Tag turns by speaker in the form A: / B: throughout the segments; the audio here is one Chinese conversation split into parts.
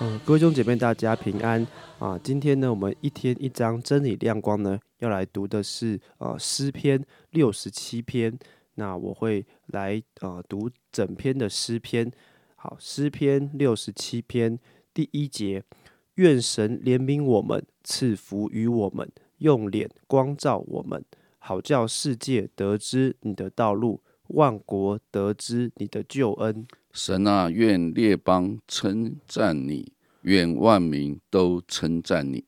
A: 嗯各位兄姐妹，大家平安啊！今天呢，我们一天一章真理亮光呢，要来读的是呃诗篇六十七篇。那我会来呃读整篇的诗篇。好，诗篇六十七篇第一节：愿神怜悯我们，赐福于我们，用脸光照我们，好叫世界得知你的道路，万国得知你的救恩。
B: 神啊，愿列邦称赞你。愿万民都称赞你，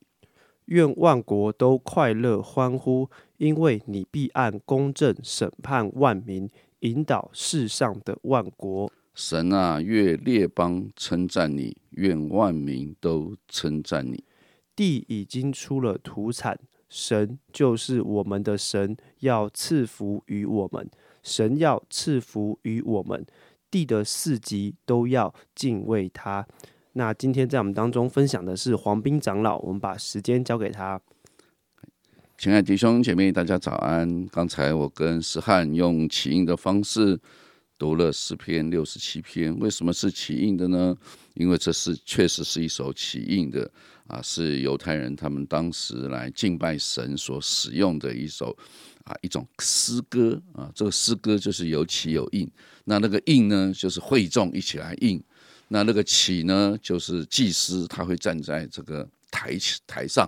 A: 愿万国都快乐欢呼，因为你必按公正审判万民，引导世上的万国。
B: 神啊，愿列邦称赞你，愿万民都称赞你。
A: 地已经出了土产，神就是我们的神，要赐福于我们。神要赐福于我们，地的四极都要敬畏他。那今天在我们当中分享的是黄斌长老，我们把时间交给他。
B: 亲爱的弟兄姐妹，大家早安。刚才我跟石汉用起印的方式读了诗篇六十七篇。为什么是起印的呢？因为这是确实是一首起印的啊，是犹太人他们当时来敬拜神所使用的一首啊一种诗歌啊。这个诗歌就是有起有印，那那个印呢，就是会众一起来印。那那个起呢，就是祭司他会站在这个台台上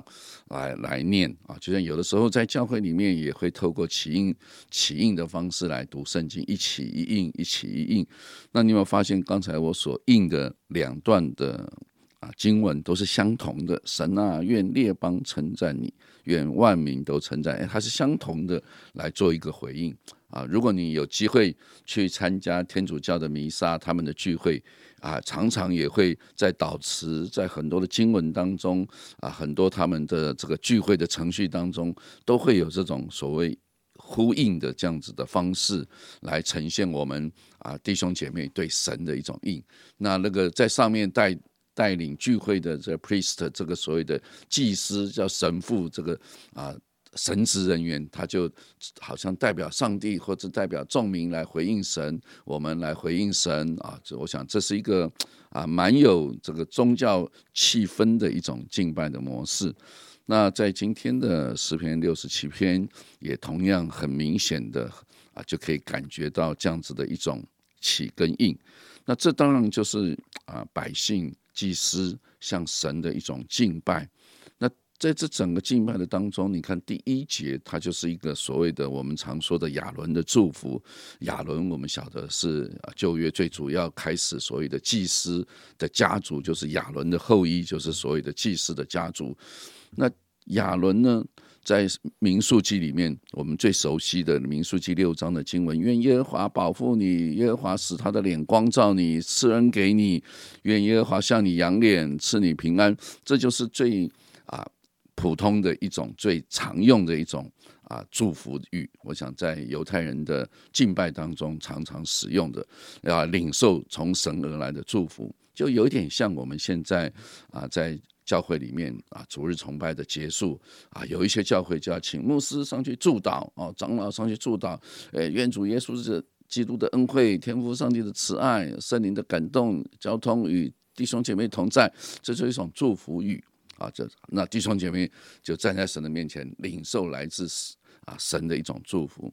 B: 来来念啊，就像有的时候在教会里面也会透过起印起印的方式来读圣经，一起一印，一起一印。那你有没有发现，刚才我所印的两段的啊经文都是相同的？神啊，愿列邦称赞你，愿万民都称赞。哎，它是相同的来做一个回应啊。如果你有机会去参加天主教的弥撒，他们的聚会。啊，常常也会在祷词，在很多的经文当中，啊，很多他们的这个聚会的程序当中，都会有这种所谓呼应的这样子的方式来呈现我们啊弟兄姐妹对神的一种应。那那个在上面带带领聚会的这 priest，这个所谓的祭司叫神父，这个啊。神职人员，他就好像代表上帝或者代表众民来回应神，我们来回应神啊！这我想这是一个啊蛮有这个宗教气氛的一种敬拜的模式。那在今天的诗篇六十七篇，也同样很明显的啊，就可以感觉到这样子的一种起跟应。那这当然就是啊百姓祭司向神的一种敬拜。在这整个敬拜的当中，你看第一节，它就是一个所谓的我们常说的亚伦的祝福。亚伦，我们晓得是旧约最主要开始所谓的祭司的家族，就是亚伦的后裔，就是所谓的祭司的家族。那亚伦呢，在民数记里面，我们最熟悉的民数记六章的经文：愿耶和华保护你，耶和华使他的脸光照你，赐恩给你；愿耶和华向你扬脸，赐你平安。这就是最啊。普通的一种最常用的一种啊祝福语，我想在犹太人的敬拜当中常常使用的，要领受从神而来的祝福，就有点像我们现在啊在教会里面啊主日崇拜的结束啊，有一些教会就要请牧师上去祝祷哦，长老上去祝祷，诶，愿主耶稣是基督的恩惠、天父上帝的慈爱、圣灵的感动、交通与弟兄姐妹同在，这就是一种祝福语。啊，这那弟兄姐妹就站在神的面前，领受来自啊神的一种祝福。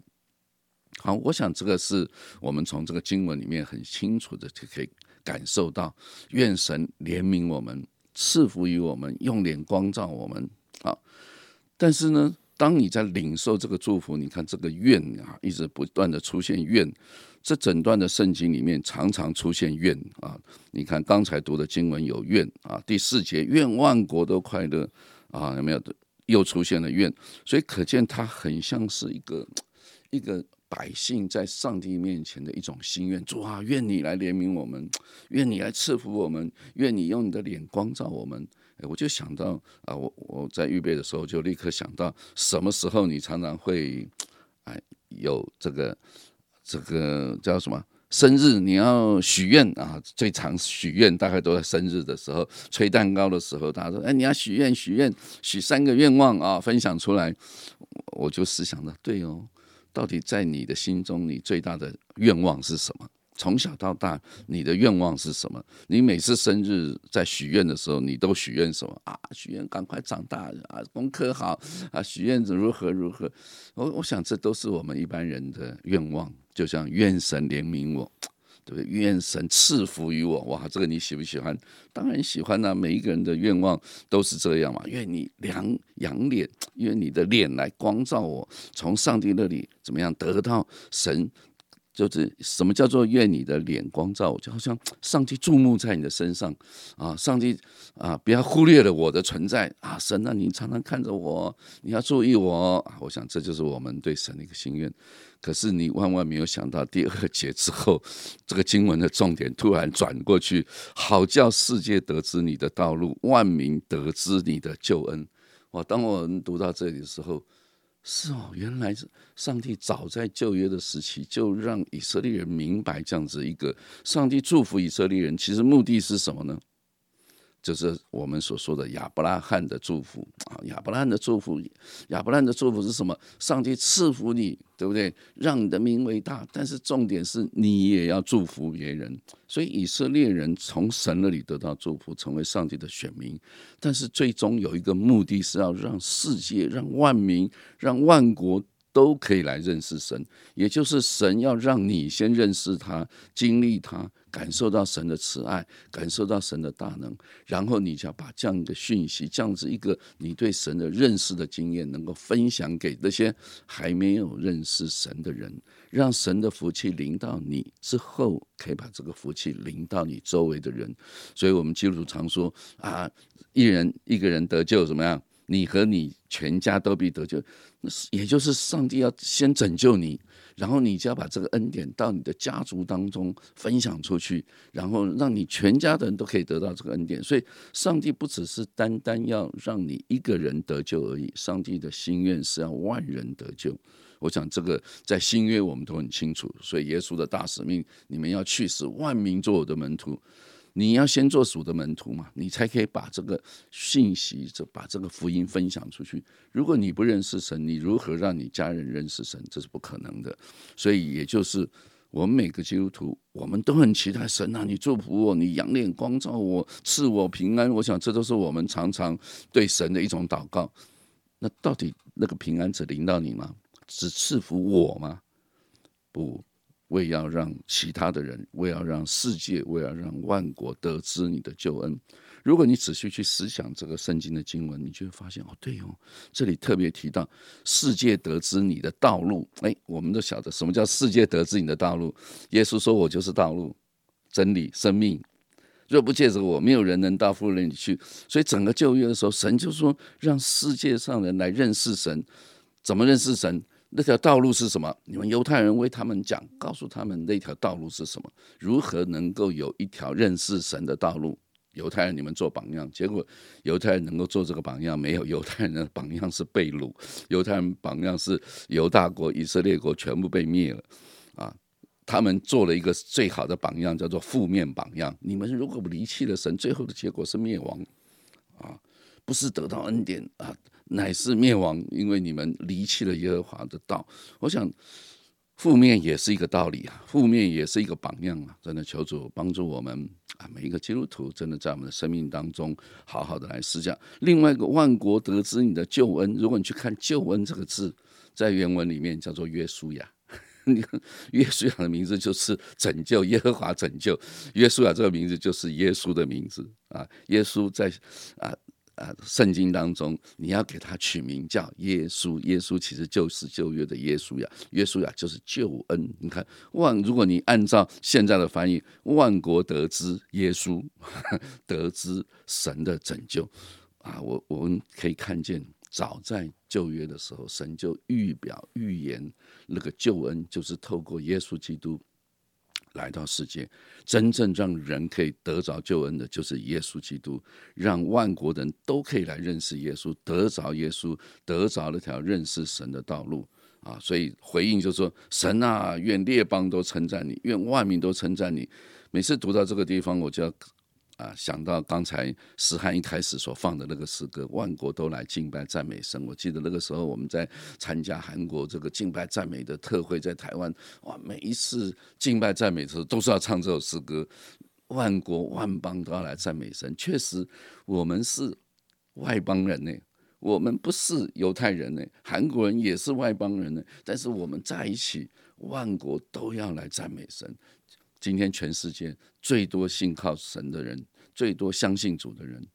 B: 好，我想这个是我们从这个经文里面很清楚的就可以感受到，愿神怜悯我们，赐福于我们，用脸光照我们。啊，但是呢，当你在领受这个祝福，你看这个愿啊，一直不断的出现愿。这整段的圣经里面常常出现愿啊，你看刚才读的经文有愿啊，第四节愿万国都快乐啊，有没有？又出现了愿，所以可见它很像是一个一个百姓在上帝面前的一种心愿。主啊，愿你来怜悯我们，愿你来赐福我们，愿你用你的脸光照我们。哎，我就想到啊，我我在预备的时候就立刻想到，什么时候你常常会哎有这个。这个叫什么生日？你要许愿啊！最常许愿大概都在生日的时候，吹蛋糕的时候，大家说：“哎，你要许愿，许愿，许三个愿望啊！”分享出来，我就思想的对哦，到底在你的心中，你最大的愿望是什么从小到大，你的愿望是什么？你每次生日在许愿的时候，你都许愿什么啊？许愿赶快长大啊，功课好啊，许愿如何如何？我我想这都是我们一般人的愿望，就像愿神怜悯我。对不对？愿神赐福于我，哇，这个你喜不喜欢？当然喜欢呐！每一个人的愿望都是这样嘛。愿你两仰脸，愿你的脸来光照我，从上帝那里怎么样得到神？就是什么叫做愿你的脸光照，就好像 上帝注目在你的身上啊！上帝啊，不要忽略了我的存在啊！神啊，你常常看着我，你要注意我啊！我想这就是我们对神的一个心愿。可是你万万没有想到，第二节之后，这个经文的重点突然转过去，好叫世界得知你的道路，万民得知你的救恩。哇！当我们读到这里的时候。是哦，原来是上帝早在旧约的时期就让以色列人明白这样子一个上帝祝福以色列人，其实目的是什么呢？就是我们所说的亚伯拉罕的祝福啊，亚伯拉罕的祝福，亚伯拉罕的祝福是什么？上帝赐福你，对不对？让你的名为大，但是重点是你也要祝福别人。所以以色列人从神那里得到祝福，成为上帝的选民，但是最终有一个目的是要让世界、让万民、让万国。都可以来认识神，也就是神要让你先认识他，经历他，感受到神的慈爱，感受到神的大能，然后你就要把这样的讯息，这样子一个你对神的认识的经验，能够分享给那些还没有认识神的人，让神的福气临到你之后，可以把这个福气临到你周围的人。所以，我们基督徒常说啊，一人一个人得救怎么样？你和你全家都必得救，那也就是上帝要先拯救你，然后你就要把这个恩典到你的家族当中分享出去，然后让你全家的人都可以得到这个恩典。所以，上帝不只是单单要让你一个人得救而已，上帝的心愿是要万人得救。我想这个在新约我们都很清楚，所以耶稣的大使命，你们要去使万民做我的门徒。你要先做主的门徒嘛，你才可以把这个信息，这把这个福音分享出去。如果你不认识神，你如何让你家人认识神？这是不可能的。所以，也就是我们每个基督徒，我们都很期待神啊，你祝福我，你仰脸光照我，赐我平安。我想，这都是我们常常对神的一种祷告。那到底那个平安只临到你吗？只赐福我吗？不。为要让其他的人，为要让世界，为要让万国得知你的救恩。如果你仔细去思想这个圣经的经文，你就会发现哦，对哦，这里特别提到世界得知你的道路。哎，我们都晓得什么叫世界得知你的道路。耶稣说：“我就是道路、真理、生命。若不借着我，没有人能到父那里去。”所以整个旧约的时候，神就说让世界上人来认识神。怎么认识神？那条道路是什么？你们犹太人为他们讲，告诉他们那条道路是什么？如何能够有一条认识神的道路？犹太人，你们做榜样。结果犹太人能够做这个榜样，没有犹太人的榜样是被掳，犹太人榜样是犹大国、以色列国全部被灭了。啊，他们做了一个最好的榜样，叫做负面榜样。你们如果不离弃了神，最后的结果是灭亡。啊，不是得到恩典啊。乃是灭亡，因为你们离弃了耶和华的道。我想，负面也是一个道理啊，负面也是一个榜样啊。真的，求主帮助我们啊，每一个基督徒真的在我们的生命当中好好的来思想。另外一个，万国得知你的救恩。如果你去看“救恩”这个字，在原文里面叫做约书亚。你看，约书亚的名字就是拯救，耶和华拯救。约书亚这个名字就是耶稣的名字啊。耶稣在啊。啊，圣经当中你要给他取名叫耶稣，耶稣其实就是旧约的耶稣呀，耶稣呀就是救恩。你看万，如果你按照现在的翻译，万国得知耶稣，得知神的拯救啊，我我们可以看见，早在旧约的时候，神就预表预言那个救恩，就是透过耶稣基督。来到世界，真正让人可以得着救恩的，就是耶稣基督，让万国人都可以来认识耶稣，得着耶稣，得着那条认识神的道路啊！所以回应就说：“神啊，愿列邦都称赞你，愿万民都称赞你。”每次读到这个地方，我就要啊，想到刚才诗翰一开始所放的那个诗歌，万国都来敬拜赞美神。我记得那个时候我们在参加韩国这个敬拜赞美的特会，在台湾，哇，每一次敬拜赞美的时候都是要唱这首诗歌，万国万邦都要来赞美神。确实，我们是外邦人呢，我们不是犹太人呢，韩国人也是外邦人呢，但是我们在一起，万国都要来赞美神。今天全世界最多信靠神的人，最多相信主的人，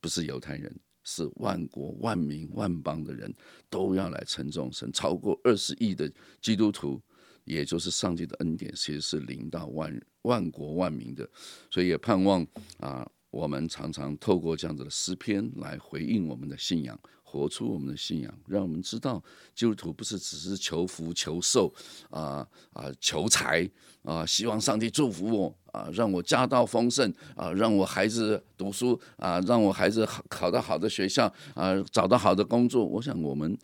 B: 不是犹太人，是万国万民万邦的人，都要来称重神。超过二十亿的基督徒，也就是上帝的恩典，其实是临到万万国万民的。所以也盼望啊，我们常常透过这样子的诗篇来回应我们的信仰。活出我们的信仰，让我们知道基督徒不是只是求福求寿啊啊求财啊，希望上帝祝福我啊，让我家道丰盛啊，让我孩子读书啊，让我孩子考考到好的学校啊，找到好的工作。我想我们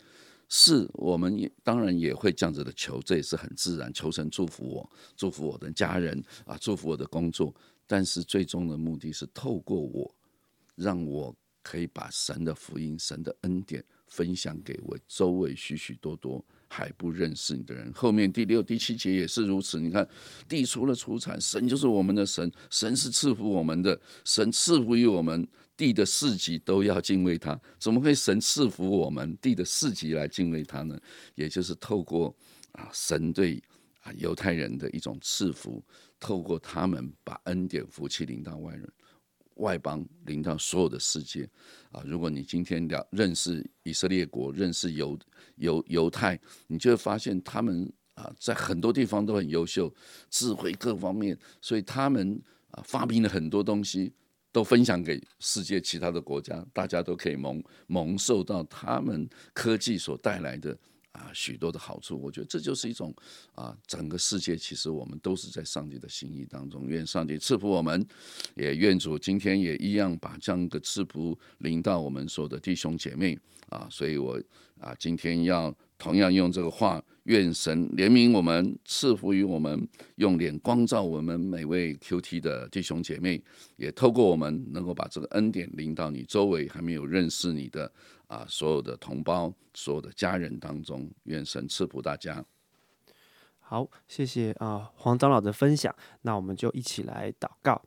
B: 是，我们也当然也会这样子的求，这也是很自然，求神祝福我，祝福我的家人啊，祝福我的工作。但是最终的目的是透过我，让我。可以把神的福音、神的恩典分享给我周围许许多多还不认识你的人。后面第六、第七节也是如此。你看，地除了出产，神就是我们的神，神是赐福我们的，神赐福于我们，地的四极都要敬畏他。怎么会神赐福我们，地的四极来敬畏他呢？也就是透过啊，神对啊犹太人的一种赐福，透过他们把恩典、福气领到外人。外邦临到所有的世界啊！如果你今天了认识以色列国，认识犹犹犹太，你就会发现他们啊，在很多地方都很优秀，智慧各方面，所以他们啊发明了很多东西，都分享给世界其他的国家，大家都可以蒙蒙受到他们科技所带来的。啊，许多的好处，我觉得这就是一种啊，整个世界其实我们都是在上帝的心意当中，愿上帝赐福我们，也愿主今天也一样把这样的赐福临到我们所有的弟兄姐妹。啊，所以我啊今天要同样用这个话，愿神怜悯我们，赐福于我们，用脸光照我们每位 QT 的弟兄姐妹，也透过我们能够把这个恩典临到你周围还没有认识你的。啊，所有的同胞，所有的家人当中，愿神赐福大家。
A: 好，谢谢啊，黄长老的分享。那我们就一起来祷告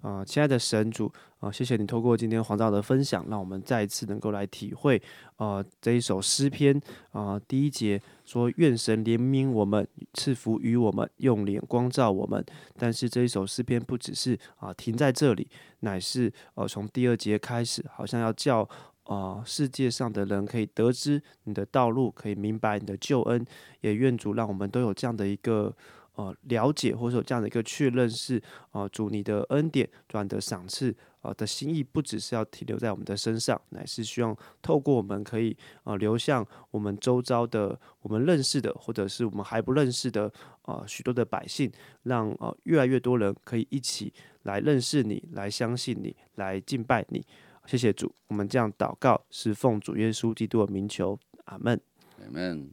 A: 啊，亲爱的神主啊，谢谢你透过今天黄长老的分享，让我们再一次能够来体会啊这一首诗篇啊第一节说，愿神怜悯我们，赐福于我们，用脸光照我们。但是这一首诗篇不只是啊停在这里，乃是呃从第二节开始，好像要叫。啊，世界上的人可以得知你的道路，可以明白你的救恩，也愿主让我们都有这样的一个呃了解，或者说这样的一个确认，是啊，主你的恩典、主你的赏赐啊的心意，不只是要停留在我们的身上，乃是希望透过我们可以啊流向我们周遭的我们认识的，或者是我们还不认识的啊许多的百姓，让啊越来越多人可以一起来认识你，来相信你，来敬拜你。谢谢主我们这样祷告是奉主耶稣基督的名求阿门。
B: 阿门